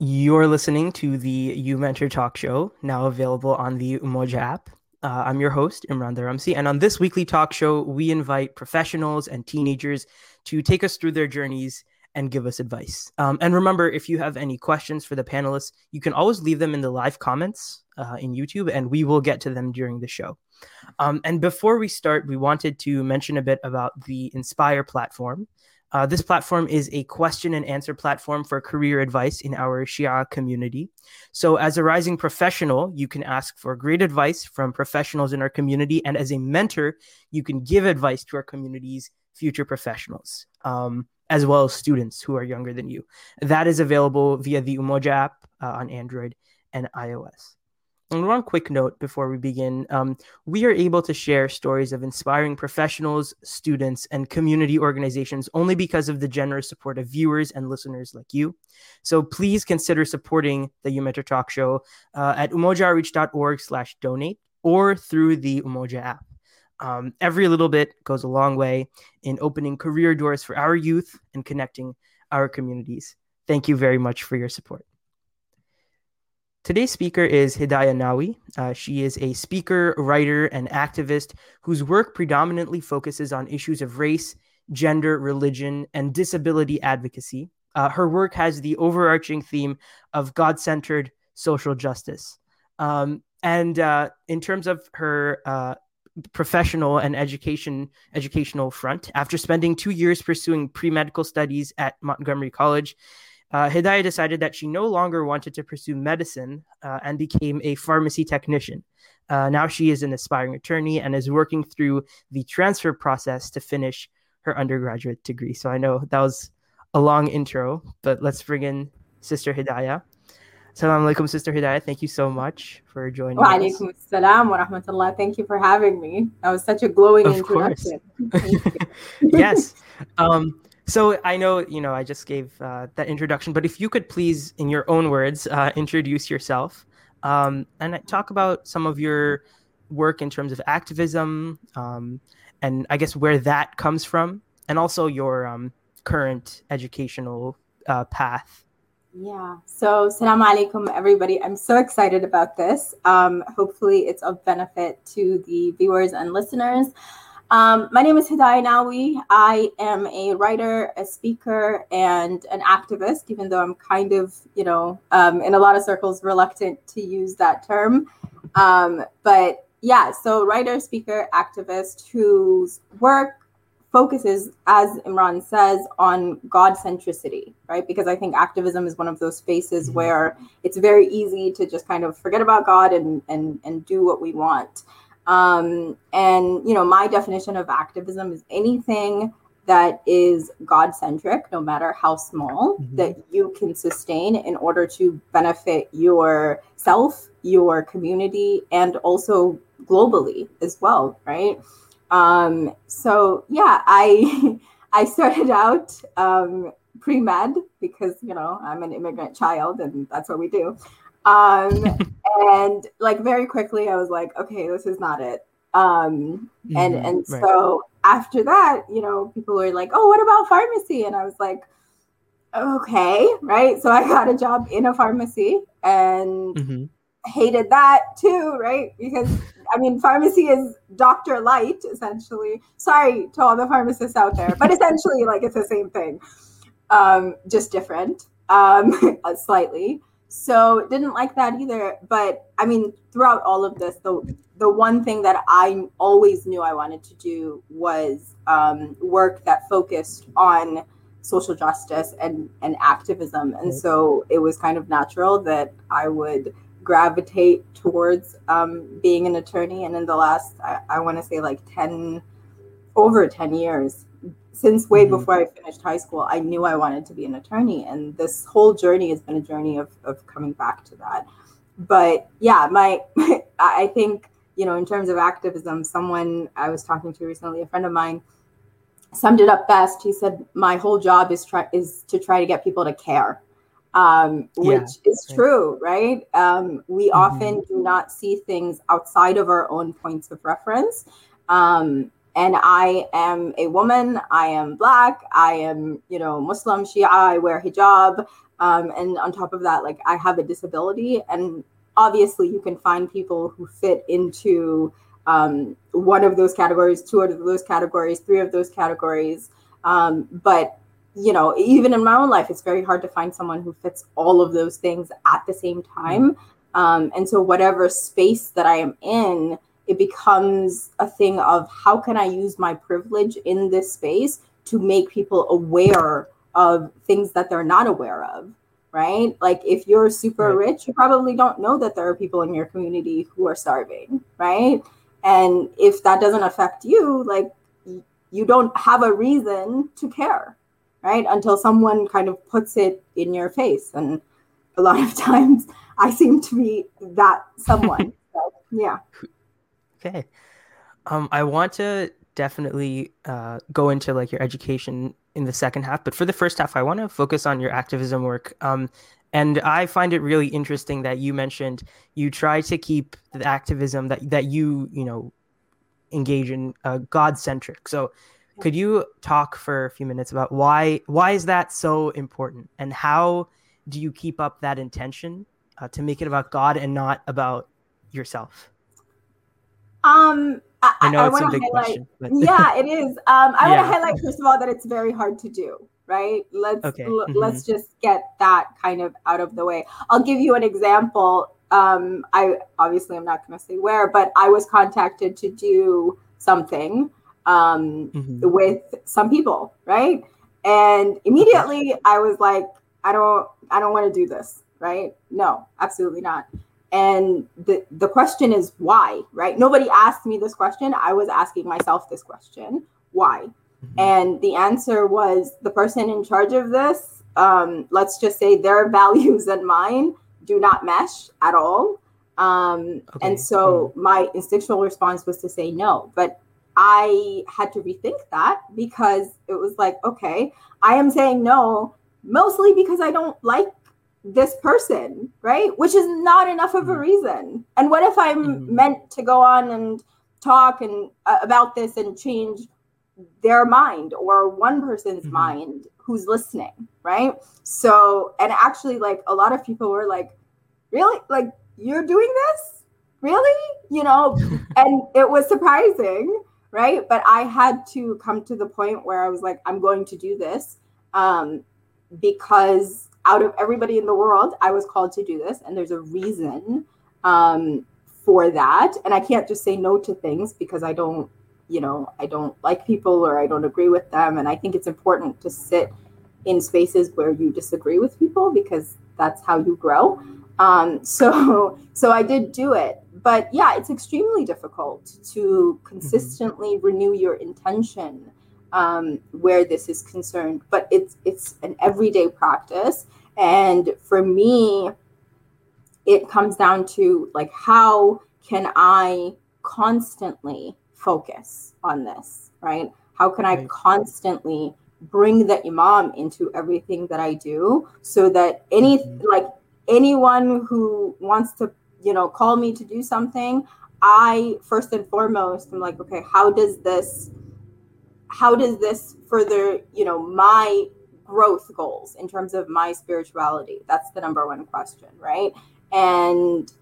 You're listening to the You Mentor Talk Show, now available on the Umoja app. Uh, I'm your host, Imran Dharamsi, and on this weekly talk show, we invite professionals and teenagers to take us through their journeys and give us advice. Um, and remember, if you have any questions for the panelists, you can always leave them in the live comments uh, in YouTube, and we will get to them during the show. Um, and before we start, we wanted to mention a bit about the Inspire platform. Uh, this platform is a question and answer platform for career advice in our Shia community. So, as a rising professional, you can ask for great advice from professionals in our community. And as a mentor, you can give advice to our community's future professionals, um, as well as students who are younger than you. That is available via the Umoja app uh, on Android and iOS. And one quick note before we begin um, we are able to share stories of inspiring professionals, students, and community organizations only because of the generous support of viewers and listeners like you. So please consider supporting the You Talk Show uh, at umojaoutreach.org slash donate or through the Umoja app. Um, every little bit goes a long way in opening career doors for our youth and connecting our communities. Thank you very much for your support. Today's speaker is Hidaya Nawee. Uh, she is a speaker, writer, and activist whose work predominantly focuses on issues of race, gender, religion, and disability advocacy. Uh, her work has the overarching theme of God centered social justice. Um, and uh, in terms of her uh, professional and education educational front, after spending two years pursuing pre medical studies at Montgomery College, uh, Hidaya decided that she no longer wanted to pursue medicine uh, and became a pharmacy technician. Uh, now she is an aspiring attorney and is working through the transfer process to finish her undergraduate degree. So I know that was a long intro, but let's bring in Sister Hidaya. Assalamu alaikum, Sister Hidaya. Thank you so much for joining us. wa alaikum assalam wa rahmatullah. Thank you for having me. That was such a glowing of introduction. yes. Um, so I know, you know, I just gave uh, that introduction, but if you could please, in your own words, uh, introduce yourself um, and talk about some of your work in terms of activism um, and I guess where that comes from, and also your um, current educational uh, path. Yeah. So, salam alaikum, everybody. I'm so excited about this. Um, hopefully, it's of benefit to the viewers and listeners. Um, my name is Hidaya Nawee. I am a writer, a speaker, and an activist, even though I'm kind of, you know, um, in a lot of circles reluctant to use that term. Um, but yeah, so writer, speaker, activist whose work focuses, as Imran says, on God centricity, right? Because I think activism is one of those spaces mm-hmm. where it's very easy to just kind of forget about God and and and do what we want. Um, and you know, my definition of activism is anything that is God centric, no matter how small, mm-hmm. that you can sustain in order to benefit yourself, your community, and also globally as well, right? Um, so yeah, I I started out um, pre med because you know I'm an immigrant child and that's what we do. Um, and like very quickly, I was like, okay, this is not it. Um, mm-hmm, and and right. so after that, you know, people were like, oh, what about pharmacy? And I was like, okay, right. So I got a job in a pharmacy and mm-hmm. hated that too, right? Because I mean, pharmacy is doctor light essentially. Sorry to all the pharmacists out there, but essentially, like it's the same thing, um, just different, um, slightly. So didn't like that either. But I mean, throughout all of this, the the one thing that I always knew I wanted to do was um, work that focused on social justice and and activism. And so it was kind of natural that I would gravitate towards um, being an attorney. And in the last, I, I want to say like ten over ten years, since way mm-hmm. before I finished high school, I knew I wanted to be an attorney. And this whole journey has been a journey of, of coming back to that. But yeah, my, I think, you know, in terms of activism, someone I was talking to recently, a friend of mine, summed it up best. He said, "My whole job is try is to try to get people to care," um, which yeah, is right. true, right? Um, we mm-hmm. often do not see things outside of our own points of reference, um, and I am a woman, I am black, I am, you know, Muslim, Shia, I wear hijab. Um, and on top of that, like I have a disability. And obviously, you can find people who fit into um, one of those categories, two of those categories, three of those categories. Um, but you know, even in my own life, it's very hard to find someone who fits all of those things at the same time. Um, and so, whatever space that I am in, it becomes a thing of how can I use my privilege in this space to make people aware of things that they're not aware of, right? Like if you're super right. rich, you probably don't know that there are people in your community who are starving, right? And if that doesn't affect you, like you don't have a reason to care, right? Until someone kind of puts it in your face. And a lot of times I seem to be that someone. so, yeah. Okay. Um, I want to definitely uh, go into like your education in the second half, but for the first half, I want to focus on your activism work. Um, and I find it really interesting that you mentioned you try to keep the activism that that you you know engage in uh, God centric. So, could you talk for a few minutes about why why is that so important, and how do you keep up that intention uh, to make it about God and not about yourself? Um, I, I know I it's a big highlight, question. But... yeah, it is. Um, I Yeah. want to highlight first of all that it's very hard to do. Right. Let's Okay, l- mhm. let's just get that kind of out of the way. I'll give you an example. Um, I obviously I'm not going to say where, but I was contacted to do something um, Mhm. with some people, right? And immediately I was like, I don't, I don't want to do this, right? No, absolutely not. And the the question is why, right? Nobody asked me this question. I was asking myself this question, why? Mhm. And the answer was the person in charge of this. Um, let's just say their values and mine do not mesh at all. Um, Okay. And so my instinctual response was to say no. But I had to rethink that because it was like, okay, I am saying no mostly because I don't like this person, right? Which is not enough of a Mhm. reason. And what if I'm Mhm. meant to go on and talk and uh, about this and change their mind or one person's Mhm. mind who's listening, right? So, and actually, like a lot of people were like, really? Like, you're doing this? Really? You know, and it was surprising, right? But I had to come to the point where I was like, I'm going to do this um, because out of everybody in the world, I was called to do this, and there's a reason um, for that. And I can't just say no to things because I don't, you know, I don't like people or I don't agree with them. And I think it's important to sit in spaces where you disagree with people because that's how you grow. Um, so, so I did do it, but yeah, it's extremely difficult to consistently renew your intention um, where this is concerned. But it's it's an everyday practice, and for me, it comes down to like how can I constantly focus on this, right? How can I constantly bring the imam into everything that I do so that any Mhm. like anyone who wants to, you know, call me to do something, I first and foremost I'm like, okay, how does this how does this further, you know, my growth goals in terms of my spirituality? That's the number one question, right? And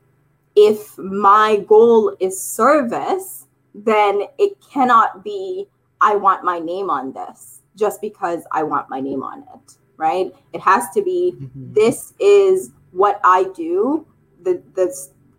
if my goal is service, then it cannot be, I want my name on this just because I want my name on it, right? It has to be, Mhm. this is what I do, the, the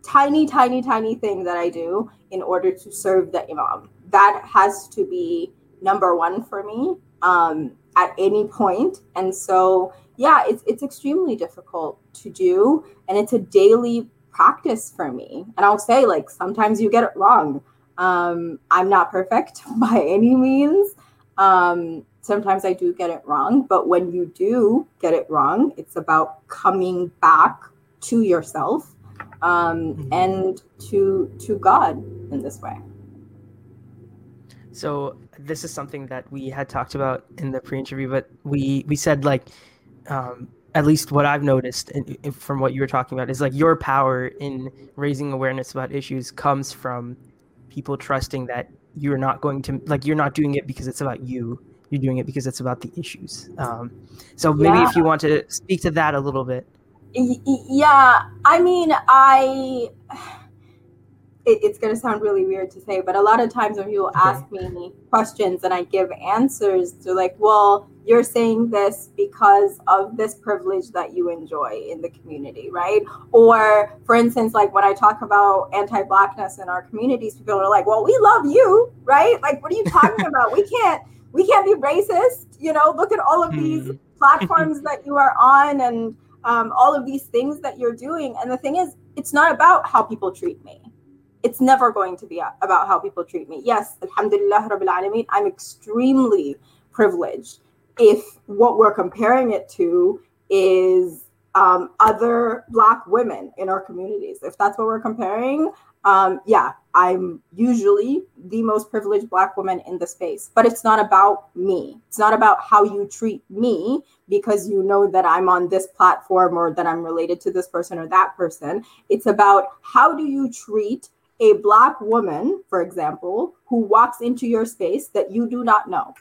tiny, tiny, tiny thing that I do in order to serve the imam. That has to be number one for me um, at any point. And so, yeah, it's, it's extremely difficult to do. And it's a daily practice for me. And I'll say, like, sometimes you get it wrong. Um, I'm not perfect by any means. Um, sometimes I do get it wrong. But when you do get it wrong, it's about coming back to yourself um, Mhm. and to to God in this way. So this is something that we had talked about in the pre-interview, but we we said like, um, at least what I've noticed in, in- from what you were talking about is like your power in raising awareness about issues comes from people trusting that you're not going to like you're not doing it because it's about you. You're doing it because it's about the issues. Um, so maybe yeah. if you want to speak to that a little bit. Yeah. I mean i it, it's going to sound really weird to say, but a lot of times when people okay. ask me questions and I give answers, they're like, well, you're saying this because of this privilege that you enjoy in the community, right? Or, for instance, like when I talk about anti Blackness in our communities, people are like, well, we love you, right? Like, what are you talking about? We can't. We can't be racist, you know. Look at all of these hmm. platforms that you are on, and um, all of these things that you're doing. And the thing is, it's not about how people treat me it's never going to be about how people treat me. Yes, alhamdulillah rabbil alameen, I'm extremely privileged. If what we're comparing it to is um, other black women in our communities, if that's what we're comparing, um, yeah, I'm usually the most privileged black woman in the space. But it's not about me. It's not about how you treat me because you know that I'm on this platform or that I'm related to this person or that person. It's about how do you treat a black woman, for example, who walks into your space that you do not know,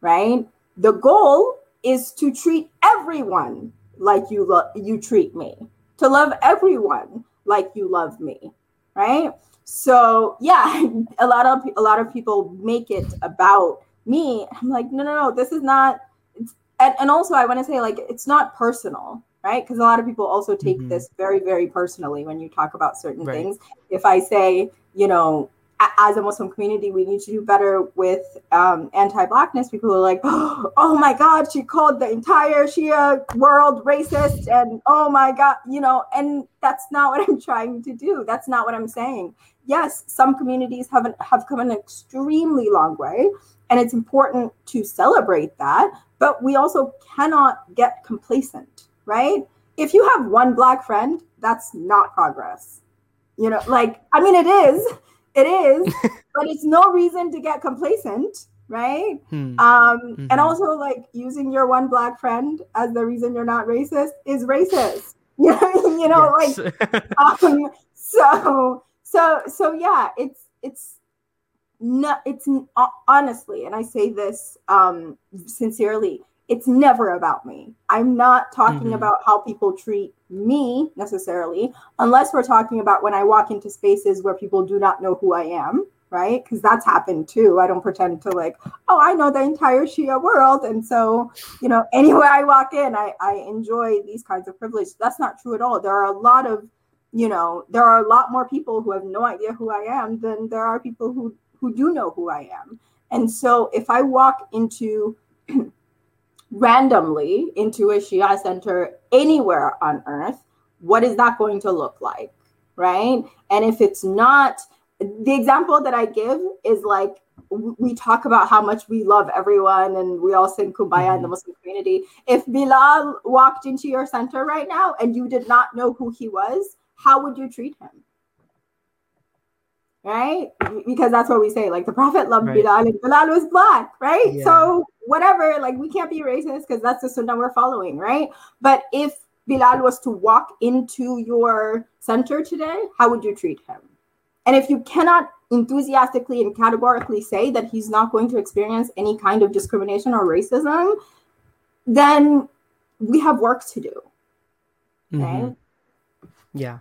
right? The goal is to treat everyone like you lo- you treat me, to love everyone like you love me, right? So yeah, a lot of a lot of people make it about me. I'm like, no, no, no, this is not. and, and also, I want to say like it's not personal right? Because a lot of people also take mm-hmm. this very, very personally when you talk about certain right. things. If I say, you know, as a Muslim community, we need to do better with um, anti-blackness. People are like, "Oh my God, she called the entire Shia world racist," and "Oh my God," you know. And that's not what I'm trying to do. That's not what I'm saying. Yes, some communities have an, have come an extremely long way, and it's important to celebrate that. But we also cannot get complacent right? If you have one black friend, that's not progress. You know, like, I mean, it is, it is, but it's no reason to get complacent, right? Hmm. Um, mm-hmm. And also, like, using your one black friend as the reason you're not racist is racist. you know, you know yes. like, um, so, so, so, yeah, it's, it's, not, it's honestly, and I say this um, sincerely, it's never about me. I'm not talking mm-hmm. about how people treat me necessarily, unless we're talking about when I walk into spaces where people do not know who I am, right? Because that's happened too. I don't pretend to like, oh, I know the entire Shia world. And so, you know, anywhere I walk in, I, I enjoy these kinds of privilege. That's not true at all. There are a lot of, you know, there are a lot more people who have no idea who I am than there are people who who do know who I am. And so if I walk into randomly into a Shia center anywhere on earth, what is that going to look like? Right. And if it's not, the example that I give is like we talk about how much we love everyone and we all sing kumbaya mm-hmm. in the mm-hmm. Muslim community. If Bilal walked into your center right now and you did not know who he was, how would you treat him? Right? Because that's what we say. Like the Prophet loved right. Bilal and Bilal was black, right? Yeah. So whatever, like we can't be racist because that's the sunnah we're following, right? But if Bilal was to walk into your center today, how would you treat him? And if you cannot enthusiastically and categorically say that he's not going to experience any kind of discrimination or racism, then we have work to do. Okay. Mm-hmm. Yeah.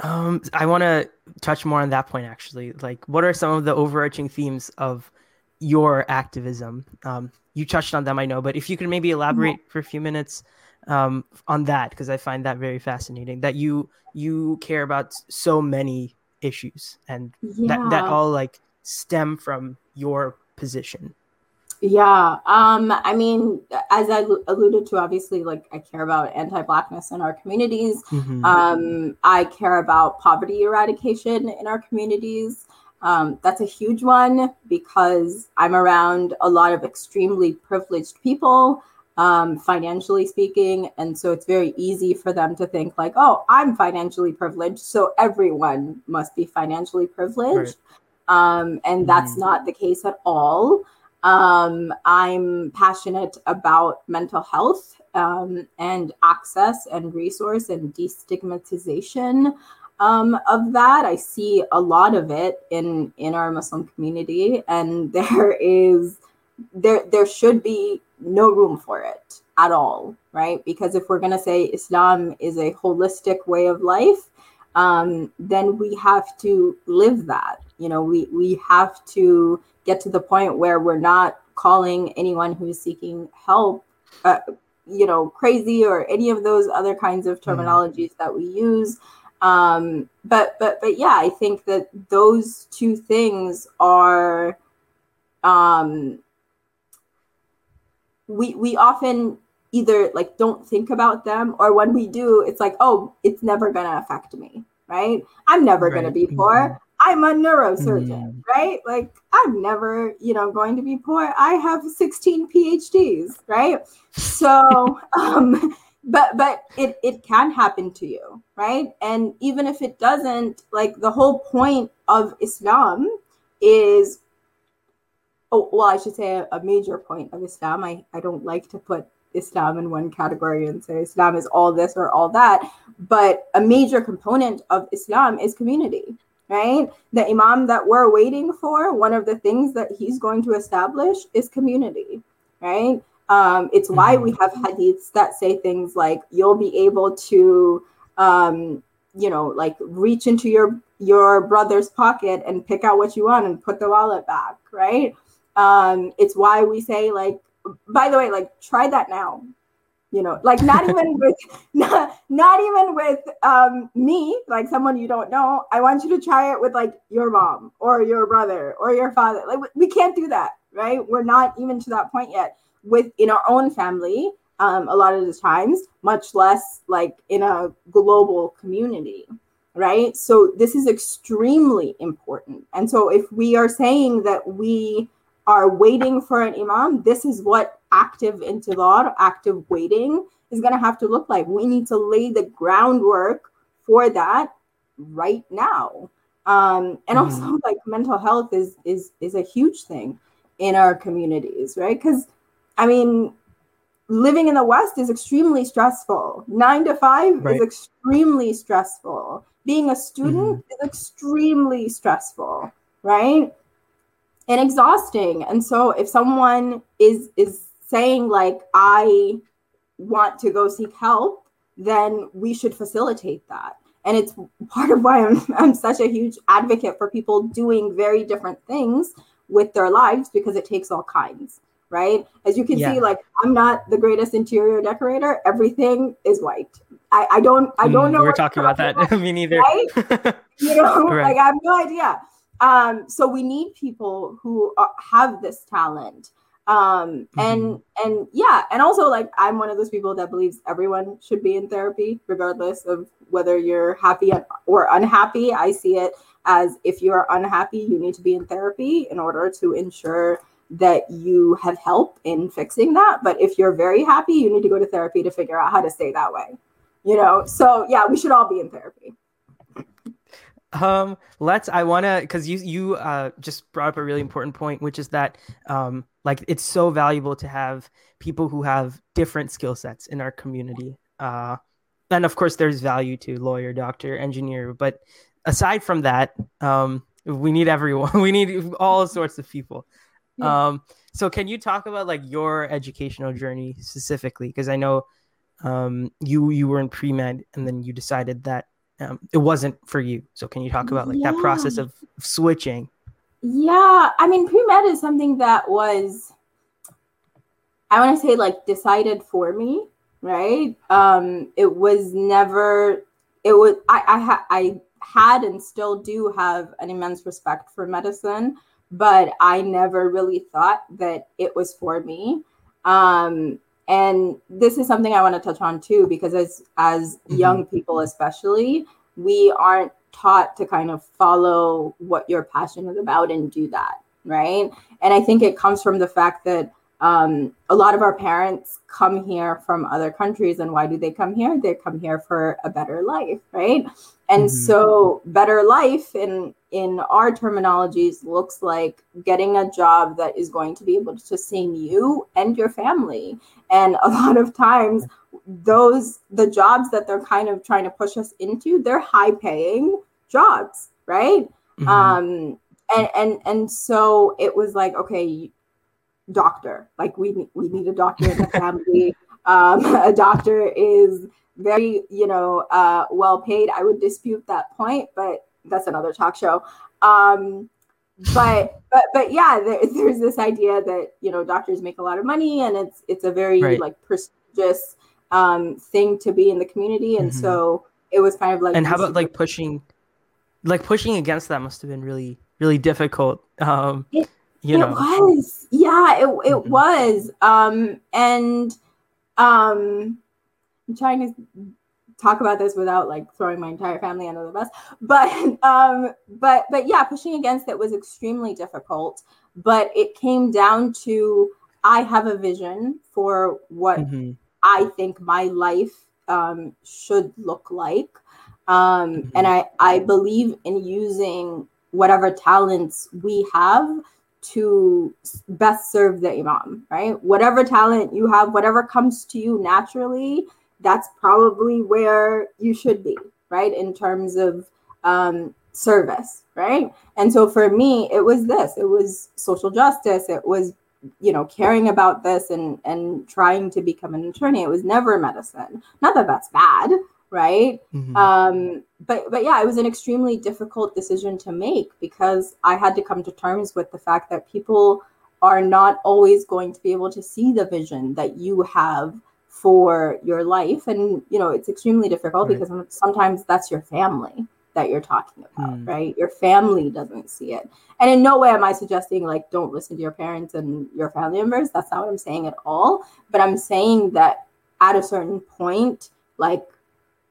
Um, I want to touch more on that point actually. Like, what are some of the overarching themes of your activism? Um, you touched on them, I know, but if you could maybe elaborate for a few minutes um, on that, because I find that very fascinating. That you you care about so many issues, and yeah. that that all like stem from your position. Yeah. Um, I mean, as I alluded to, obviously, like I care about anti-blackness in our communities. Mm-hmm. Um, I care about poverty eradication in our communities. Um, that's a huge one because I'm around a lot of extremely privileged people, um, financially speaking. And so it's very easy for them to think, like, oh, I'm financially privileged. So everyone must be financially privileged. Right. Um, and that's mm-hmm. not the case at all. Um, I'm passionate about mental health um, and access and resource and destigmatization um, of that. I see a lot of it in in our Muslim community, and there is there there should be no room for it at all, right? Because if we're going to say Islam is a holistic way of life, um, then we have to live that. You know, we we have to get to the point where we're not calling anyone who's seeking help, uh, you know, crazy or any of those other kinds of mm-hmm. terminologies mm. that we use. Um, but but but yeah, I think that those two things are um, we we often either like don't think about them or when we do it's like oh it's never going to affect me right i'm never right. going to be poor mm-hmm. i'm a neurosurgeon mm-hmm. right like i'm never you know going to be poor i have 16 phds right so um but but it it can happen to you right and even if it doesn't like the whole point of islam is oh well i should say a, a major point of islam i i don't like to put Islam in one category and say Islam is all this or all that. But a major component of Islam is community, right? The Imam that we're waiting for, one of the things that he's going to establish is community, right? Um, it's why we have hadiths that say things like you'll be able to, um, you know, like reach into your your brother's pocket and pick out what you want and put the wallet back, right? Um, it's why we say like by the way, like try that now. You know, like not even with not, not even with um me, like someone you don't know. I want you to try it with like your mom or your brother or your father. Like we can't do that, right? We're not even to that point yet. With in our own family, um, a lot of the times, much less like in a global community, right? So this is extremely important. And so if we are saying that we are waiting for an imam, this is what active intidar, active waiting is going to have to look like. We need to lay the groundwork for that right now. Um, and mm-hmm. also like mental health is is is a huge thing in our communities, right? Because I mean, living in the West is extremely stressful. Nine to five right. is extremely stressful. Being a student mm-hmm. is extremely stressful, right? and exhausting. And so if someone is is saying like I want to go seek help, then we should facilitate that. And it's part of why I'm I'm such a huge advocate for people doing very different things with their lives because it takes all kinds, right? As you can yeah. see, like I'm not the greatest interior decorator. Everything is white. I, I don't I don't mm, know. We're talking about that. Me neither. Right? you know, right. like I have no idea. Um, so we need people who are, have this talent. Um, and mm-hmm. and yeah, and also like I'm one of those people that believes everyone should be in therapy, regardless of whether you're happy or unhappy. I see it as if you're unhappy, you need to be in therapy in order to ensure that you have help in fixing that. But if you're very happy, you need to go to therapy to figure out how to stay that way. You know, so yeah, we should all be in therapy. Um, let's. I want to because you you uh just brought up a really important point, which is that um like it's so valuable to have people who have different skill sets in our community. Uh, and of course, there's value to lawyer, doctor, engineer, but aside from that, um, we need everyone. we need all sorts of people. Yeah. Um, so can you talk about like your educational journey specifically? Because I know um you you were in pre med and then you decided that um, it wasn't for you. So can you talk about like yeah. that process of switching? Yeah, I mean, pre med is something that was, I want to say, like decided for me, right? Um, it was never. It was I I, ha- I had and still do have an immense respect for medicine, but I never really thought that it was for me. Um, and this is something i want to touch on too because as as mm-hmm. young people especially we aren't taught to kind of follow what you're passionate about and do that right and i think it comes from the fact that um, a lot of our parents come here from other countries and why do they come here they come here for a better life right and mm-hmm. so better life in in our terminologies looks like getting a job that is going to be able to sustain you and your family and a lot of times those the jobs that they're kind of trying to push us into they're high paying jobs right mm-hmm. um and and and so it was like okay doctor. Like we we need a doctor in the family. Um a doctor is very you know uh well paid. I would dispute that point but that's another talk show. Um but but but yeah there, there's this idea that you know doctors make a lot of money and it's it's a very right. like prestigious um thing to be in the community. And mm-hmm. so it was kind of like and how about like pushing like pushing against that must have been really really difficult. Um it, you know it was yeah it, it mm-hmm. was um and um i'm trying to talk about this without like throwing my entire family under the bus but um but but yeah pushing against it was extremely difficult but it came down to i have a vision for what mm-hmm. i think my life um, should look like um, mm-hmm. and i i believe in using whatever talents we have to best serve the imam right? Whatever talent you have whatever comes to you naturally that's probably where you should be, right? In terms of um, service, right? And so for me, it was this. It was social justice, it was you know caring about this and and trying to become an attorney. It was never medicine. Not that that's bad right mm-hmm. um but but yeah it was an extremely difficult decision to make because i had to come to terms with the fact that people are not always going to be able to see the vision that you have for your life and you know it's extremely difficult right. because sometimes that's your family that you're talking about mm. right your family doesn't see it and in no way am i suggesting like don't listen to your parents and your family members that's not what i'm saying at all but i'm saying that at a certain point like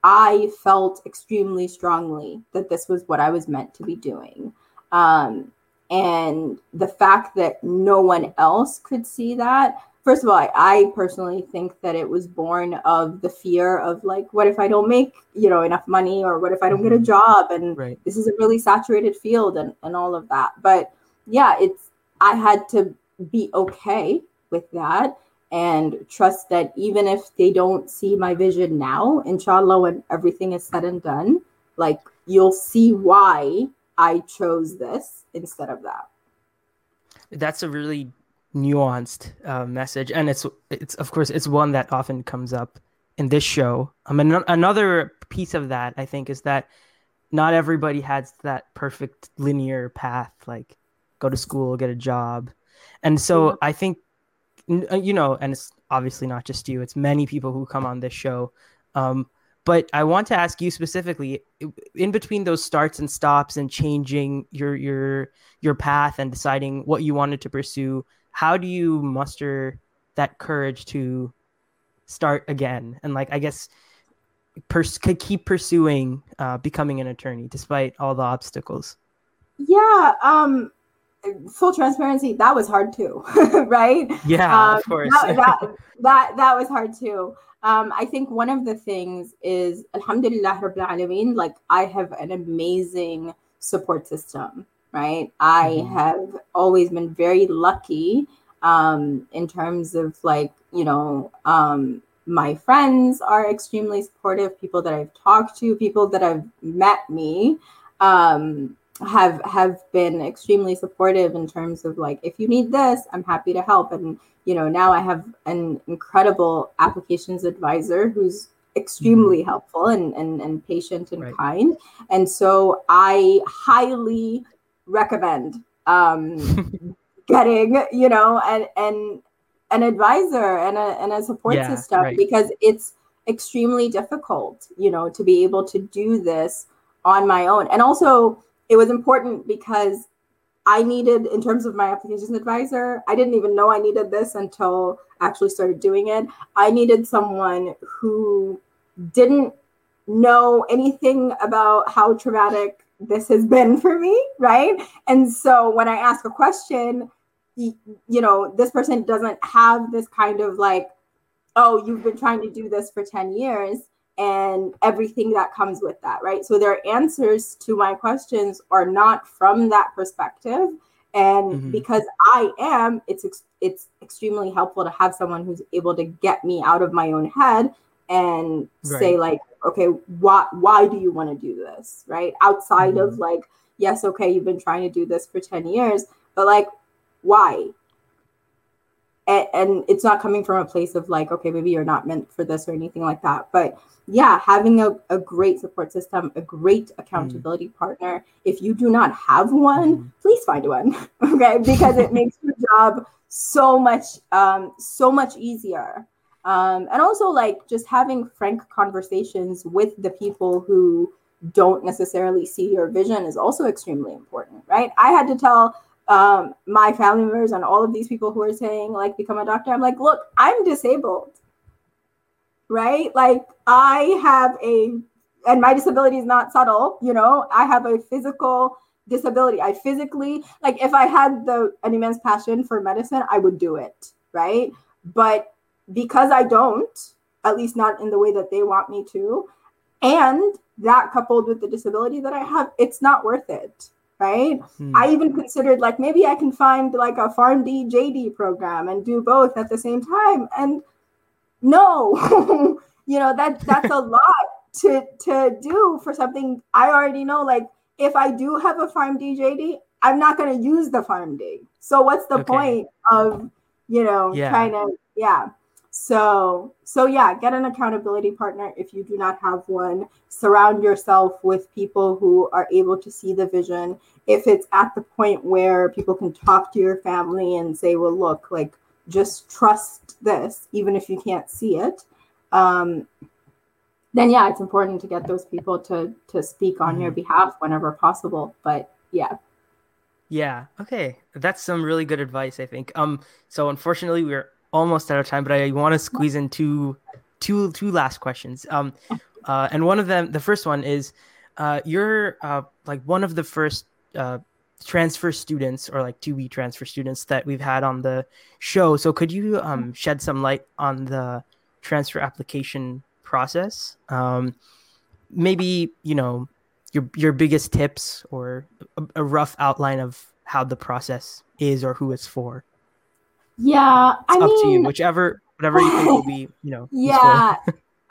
i felt extremely strongly that this was what i was meant to be doing um, and the fact that no one else could see that first of all, I, I, personally think that it was born of the fear of like, what if I don't make, you know, enough money or what if I don't get a mm-hmm. job? And right. this is a really saturated field and, and all of that. But yeah, it's, I had to be okay with that and trust that even if they don't see my vision now, inshallah, when everything is said and done, like you'll see why I chose this instead of that. That's a really nuanced uh, message, and it's it's of course it's one that often comes up in this show. I mean, another piece of that I think is that not everybody has that perfect linear path, like go to school, get a job, and so I think you know, and it's obviously not just you; it's many people who come on this show. Um, but I want to ask you specifically, in between those starts and stops and changing your your your path and deciding what you wanted to pursue, how do you muster that courage to start again and like i guess pers- keep pursuing uh, becoming an attorney despite all the obstacles yeah um full transparency that was hard too right yeah um, of course that, that, that that was hard too um, I think one of the things is Alhamdulillah Rabbil Alameen, like I have an amazing support system right? I mm-hmm. have always been very lucky um, in terms of like, you know, um, my friends are extremely supportive. People that I've talked to, people that have met me, um, have have been extremely supportive in terms of like, if you need this, I'm happy to help. And you know, now I have an incredible applications advisor who's extremely mm-hmm. helpful and, and and patient and right. kind. And so I highly recommend um, getting, you know, and and an advisor and a, and a support yeah, system right. because it's extremely difficult, you know, to be able to do this on my own. And also, it was important because I needed, in terms of my applications advisor, I didn't even know I needed this until I actually started doing it. I needed someone who didn't know anything about how traumatic this has been for me, right? And so when I ask a question, you, you know, this person doesn't have this kind of like, oh, you've been trying to do this for 10 years and everything that comes with that, right? So their answers to my questions are not from that perspective. And mm-hmm. because I am, it's it's extremely helpful to have someone who's able to get me out of my own head and right. say like okay why why do you want to do this right outside mm-hmm. of like yes okay you've been trying to do this for 10 years but like why and, and it's not coming from a place of like okay maybe you're not meant for this or anything like that but yeah having a, a great support system a great accountability mm-hmm. partner if you do not have one mm-hmm. please find one okay because it makes your job so much um so much easier um, and also like just having frank conversations with the people who don't necessarily see your vision is also extremely important right i had to tell um, my family members and all of these people who are saying like become a doctor i'm like look i'm disabled right? Like i have a and my disability is not subtle you know? I have a physical disability. I physically like if i had the an immense passion for medicine i would do it right? But because I don't, at least not in the way that they want me to, and that coupled with the disability that I have, it's not worth it. Right. Hmm. I even considered like maybe I can find like a PharmD JD program and do both at the same time. And no, you know, that that's a lot to to do for something I already know. Like if I do have a PharmD JD, I'm not gonna use the farm PharmD. So what's the okay. point of you know yeah. trying to yeah so, so yeah, get an accountability partner if you do not have one. Surround yourself with people who are able to see the vision. If it's at the point where people can talk to your family and say, well, look, like just trust this, even if you can't see it. Um, then yeah, it's important to get those people to to speak on mm-hmm. your behalf whenever possible. But yeah. Yeah. Okay. That's some really good advice, I think. Um, so unfortunately we're almost out of time, but I want to squeeze in two, two, two last questions. Um, uh, and one of them, the first one is, uh, you're uh, like one of the first uh, transfer students or like to be transfer students that we've had on the show. So could you um, shed some light on the transfer application process? Um, maybe you know your your biggest tips or a, a rough outline of how the process is or who it's for. Yeah, it's I up mean, to you, whichever whatever you think will be, you know. Yeah.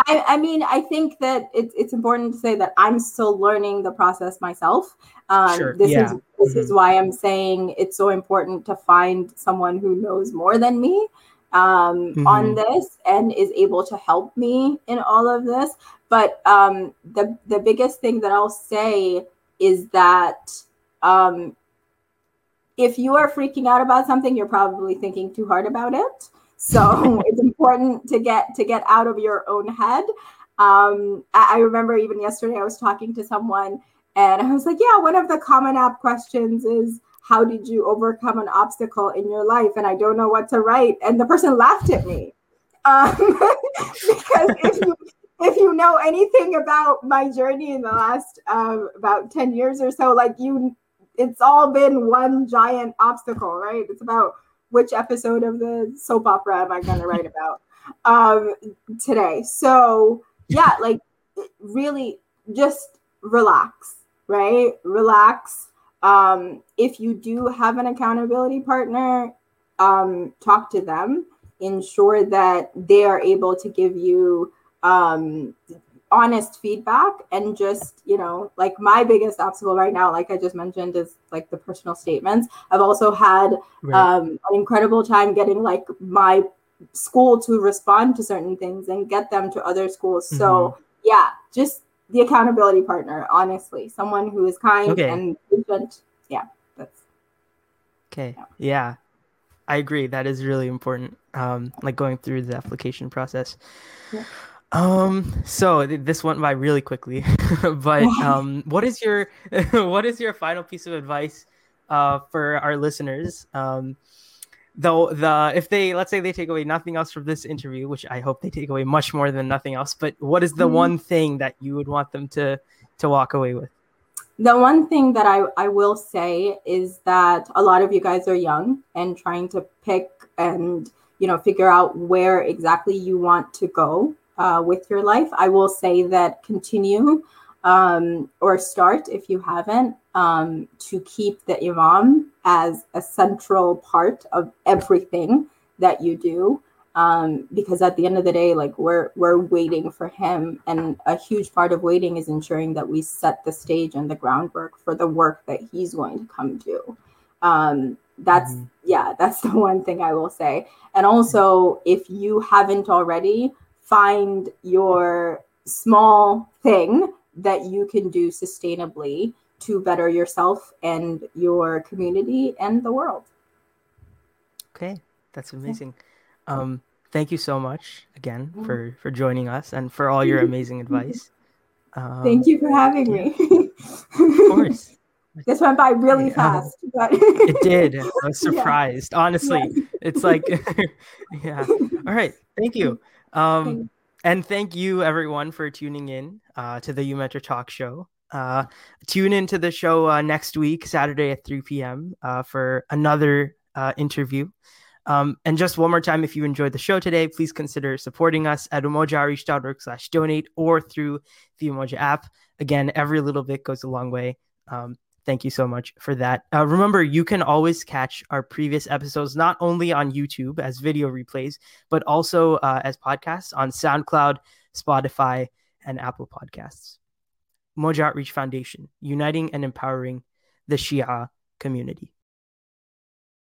I, I mean, I think that it's it's important to say that I'm still learning the process myself. Um, sure. This yeah. is this mm-hmm. is why I'm saying it's so important to find someone who knows more than me um, mm-hmm. on this and is able to help me in all of this. But um, the the biggest thing that I'll say is that um, if you are freaking out about something, you're probably thinking too hard about it. So it's important to get to get out of your own head. Um, I, I remember even yesterday I was talking to someone and I was like, yeah, one of the common app questions is how did you overcome an obstacle in your life? And I don't know what to write. And the person laughed at me. Um, because if you if you know anything about my journey in the last um, about 10 years or so, like you it's all been one giant obstacle, right? It's about which episode of the soap opera am I going to write about um, today. So, yeah, like really just relax, right? Relax. Um, if you do have an accountability partner, um, talk to them, ensure that they are able to give you um, honest feedback and just you know like my biggest obstacle right now like i just mentioned is like the personal statements i've also had right. um, an incredible time getting like my school to respond to certain things and get them to other schools mm-hmm. so yeah just the accountability partner honestly someone who is kind okay. and patient yeah that's okay yeah. yeah i agree that is really important um like going through the application process yeah. Um, so this went by really quickly, but um, what is your what is your final piece of advice uh for our listeners? Um, though the if they let's say they take away nothing else from this interview, which I hope they take away much more than nothing else, but what is the mm-hmm. one thing that you would want them to to walk away with? The one thing that I, I will say is that a lot of you guys are young and trying to pick and you know figure out where exactly you want to go uh, with your life. I will say that continue um, or start if you haven't um, to keep the imam as a central part of everything that you do. um, because at the end of the day, like we're we're waiting for him, and a huge part of waiting is ensuring that we set the stage and the groundwork for the work that he's going to come do. Um, that's mm-hmm. yeah, that's the one thing I will say. And also, if you haven't already, find your small thing that you can do sustainably to better yourself and your community and the world. Okay, that's amazing. Um, thank you so much again for for joining us and for all your amazing advice. Um, thank you for having me. of course. This went by really yeah. fast, but it did. I was surprised. Yeah. Honestly, yeah. it's like, yeah. All right. Thank you. Um, and thank you everyone for tuning in uh, to the Mentor Talk Show. Uh, tune into the show uh, next week, Saturday at 3 p.m. Uh, for another uh, interview. Um, and just one more time, if you enjoyed the show today, please consider supporting us at umojaoutreach.org slash donate or through the Umoja app. Again, every little bit goes a long way. Um, thank you so much for that. Uh, remember, you can always catch our previous episodes not only on YouTube as video replays, but also uh, as podcasts on SoundCloud, Spotify, and Apple Podcasts. Umoja Outreach Foundation, uniting and empowering the Shia community.